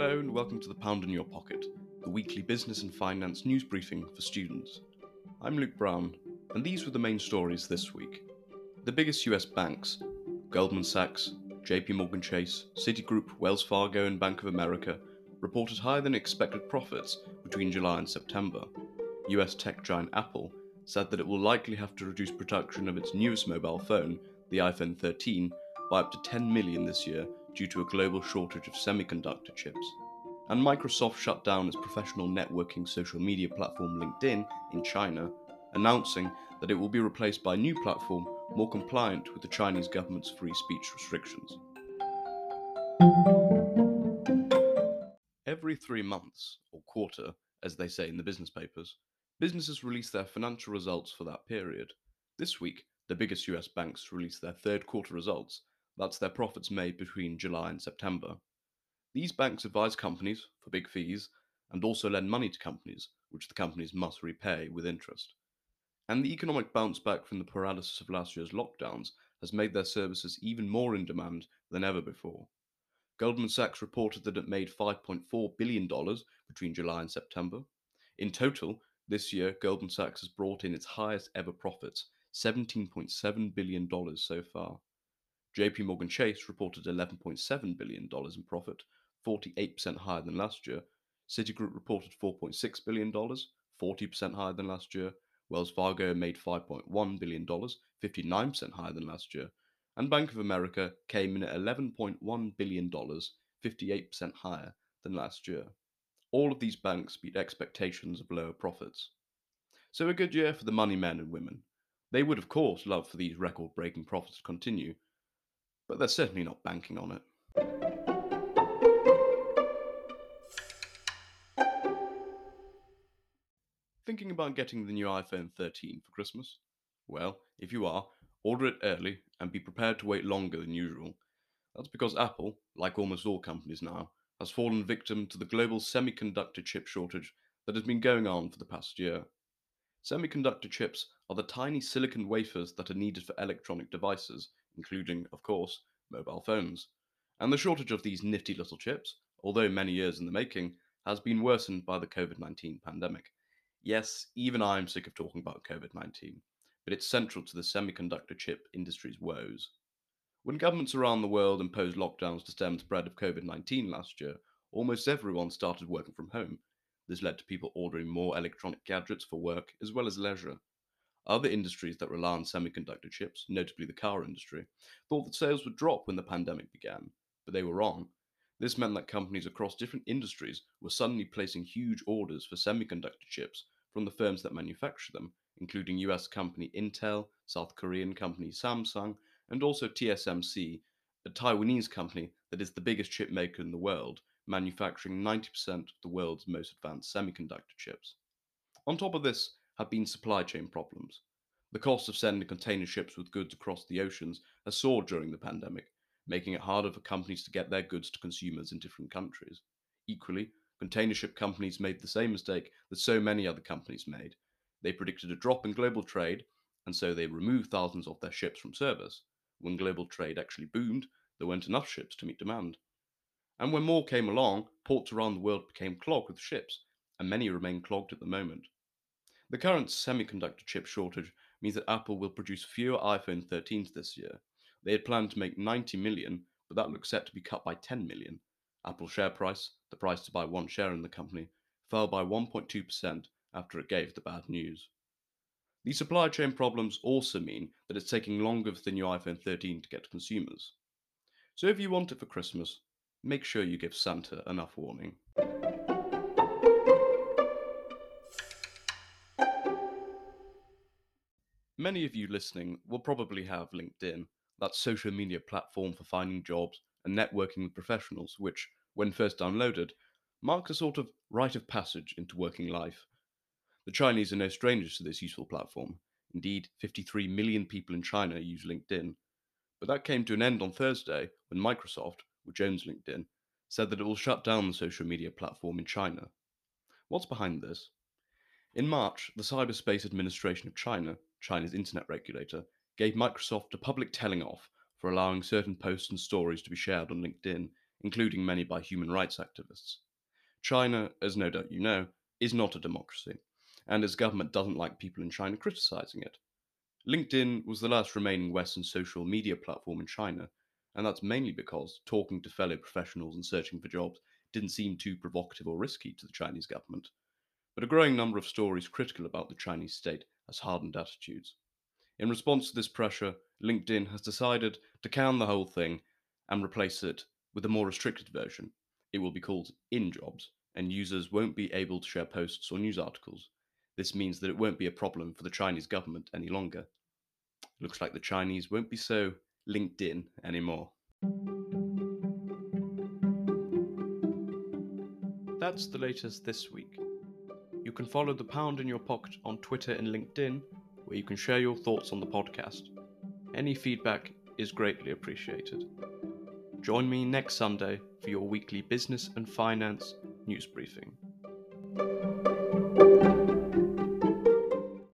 Hello and welcome to the Pound in Your Pocket, the weekly business and finance news briefing for students. I'm Luke Brown, and these were the main stories this week. The biggest US banks, Goldman Sachs, JP Morgan Chase, Citigroup, Wells Fargo, and Bank of America, reported higher than expected profits between July and September. US tech giant Apple said that it will likely have to reduce production of its newest mobile phone, the iPhone 13, by up to 10 million this year due to a global shortage of semiconductor chips. And Microsoft shut down its professional networking social media platform LinkedIn in China, announcing that it will be replaced by a new platform more compliant with the Chinese government's free speech restrictions. Every three months, or quarter, as they say in the business papers, businesses release their financial results for that period. This week, the biggest US banks released their third quarter results, that's their profits made between July and September. These banks advise companies for big fees and also lend money to companies, which the companies must repay with interest. And the economic bounce back from the paralysis of last year's lockdowns has made their services even more in demand than ever before. Goldman Sachs reported that it made $5.4 billion between July and September. In total, this year, Goldman Sachs has brought in its highest ever profits, $17.7 billion so far. JP Morgan Chase reported $11.7 billion in profit, 48% higher than last year. Citigroup reported $4.6 billion, 40% higher than last year. Wells Fargo made $5.1 billion, 59% higher than last year. And Bank of America came in at $11.1 billion, 58% higher than last year. All of these banks beat expectations of lower profits. So, a good year for the money men and women. They would, of course, love for these record breaking profits to continue, but they're certainly not banking on it. Thinking about getting the new iPhone 13 for Christmas? Well, if you are, order it early and be prepared to wait longer than usual. That's because Apple, like almost all companies now, has fallen victim to the global semiconductor chip shortage that has been going on for the past year. Semiconductor chips are the tiny silicon wafers that are needed for electronic devices, including, of course, mobile phones. And the shortage of these nifty little chips, although many years in the making, has been worsened by the COVID 19 pandemic. Yes, even I'm sick of talking about COVID 19, but it's central to the semiconductor chip industry's woes. When governments around the world imposed lockdowns to stem the spread of COVID 19 last year, almost everyone started working from home. This led to people ordering more electronic gadgets for work as well as leisure. Other industries that rely on semiconductor chips, notably the car industry, thought that sales would drop when the pandemic began, but they were wrong. This meant that companies across different industries were suddenly placing huge orders for semiconductor chips from the firms that manufacture them, including US company Intel, South Korean company Samsung, and also TSMC, a Taiwanese company that is the biggest chip maker in the world, manufacturing 90% of the world's most advanced semiconductor chips. On top of this, have been supply chain problems. The cost of sending container ships with goods across the oceans has soared during the pandemic, making it harder for companies to get their goods to consumers in different countries. Equally, container ship companies made the same mistake that so many other companies made. They predicted a drop in global trade, and so they removed thousands of their ships from service. When global trade actually boomed, there weren't enough ships to meet demand. And when more came along, ports around the world became clogged with ships, and many remain clogged at the moment. The current semiconductor chip shortage means that Apple will produce fewer iPhone 13s this year. They had planned to make 90 million, but that looks set to be cut by 10 million. Apple's share price, the price to buy one share in the company, fell by 1.2% after it gave the bad news. These supply chain problems also mean that it's taking longer for the new iPhone 13 to get to consumers. So if you want it for Christmas, make sure you give Santa enough warning. Many of you listening will probably have LinkedIn, that social media platform for finding jobs and networking with professionals, which, when first downloaded, marks a sort of rite of passage into working life. The Chinese are no strangers to this useful platform. Indeed, 53 million people in China use LinkedIn. But that came to an end on Thursday when Microsoft, which owns LinkedIn, said that it will shut down the social media platform in China. What's behind this? In March, the Cyberspace Administration of China China's internet regulator, gave Microsoft a public telling off for allowing certain posts and stories to be shared on LinkedIn, including many by human rights activists. China, as no doubt you know, is not a democracy, and its government doesn't like people in China criticizing it. LinkedIn was the last remaining Western social media platform in China, and that's mainly because talking to fellow professionals and searching for jobs didn't seem too provocative or risky to the Chinese government. But a growing number of stories critical about the Chinese state has hardened attitudes. In response to this pressure, LinkedIn has decided to can the whole thing and replace it with a more restricted version. It will be called InJobs, and users won't be able to share posts or news articles. This means that it won't be a problem for the Chinese government any longer. Looks like the Chinese won't be so LinkedIn anymore. That's the latest this week. You can follow the Pound in Your Pocket on Twitter and LinkedIn, where you can share your thoughts on the podcast. Any feedback is greatly appreciated. Join me next Sunday for your weekly business and finance news briefing.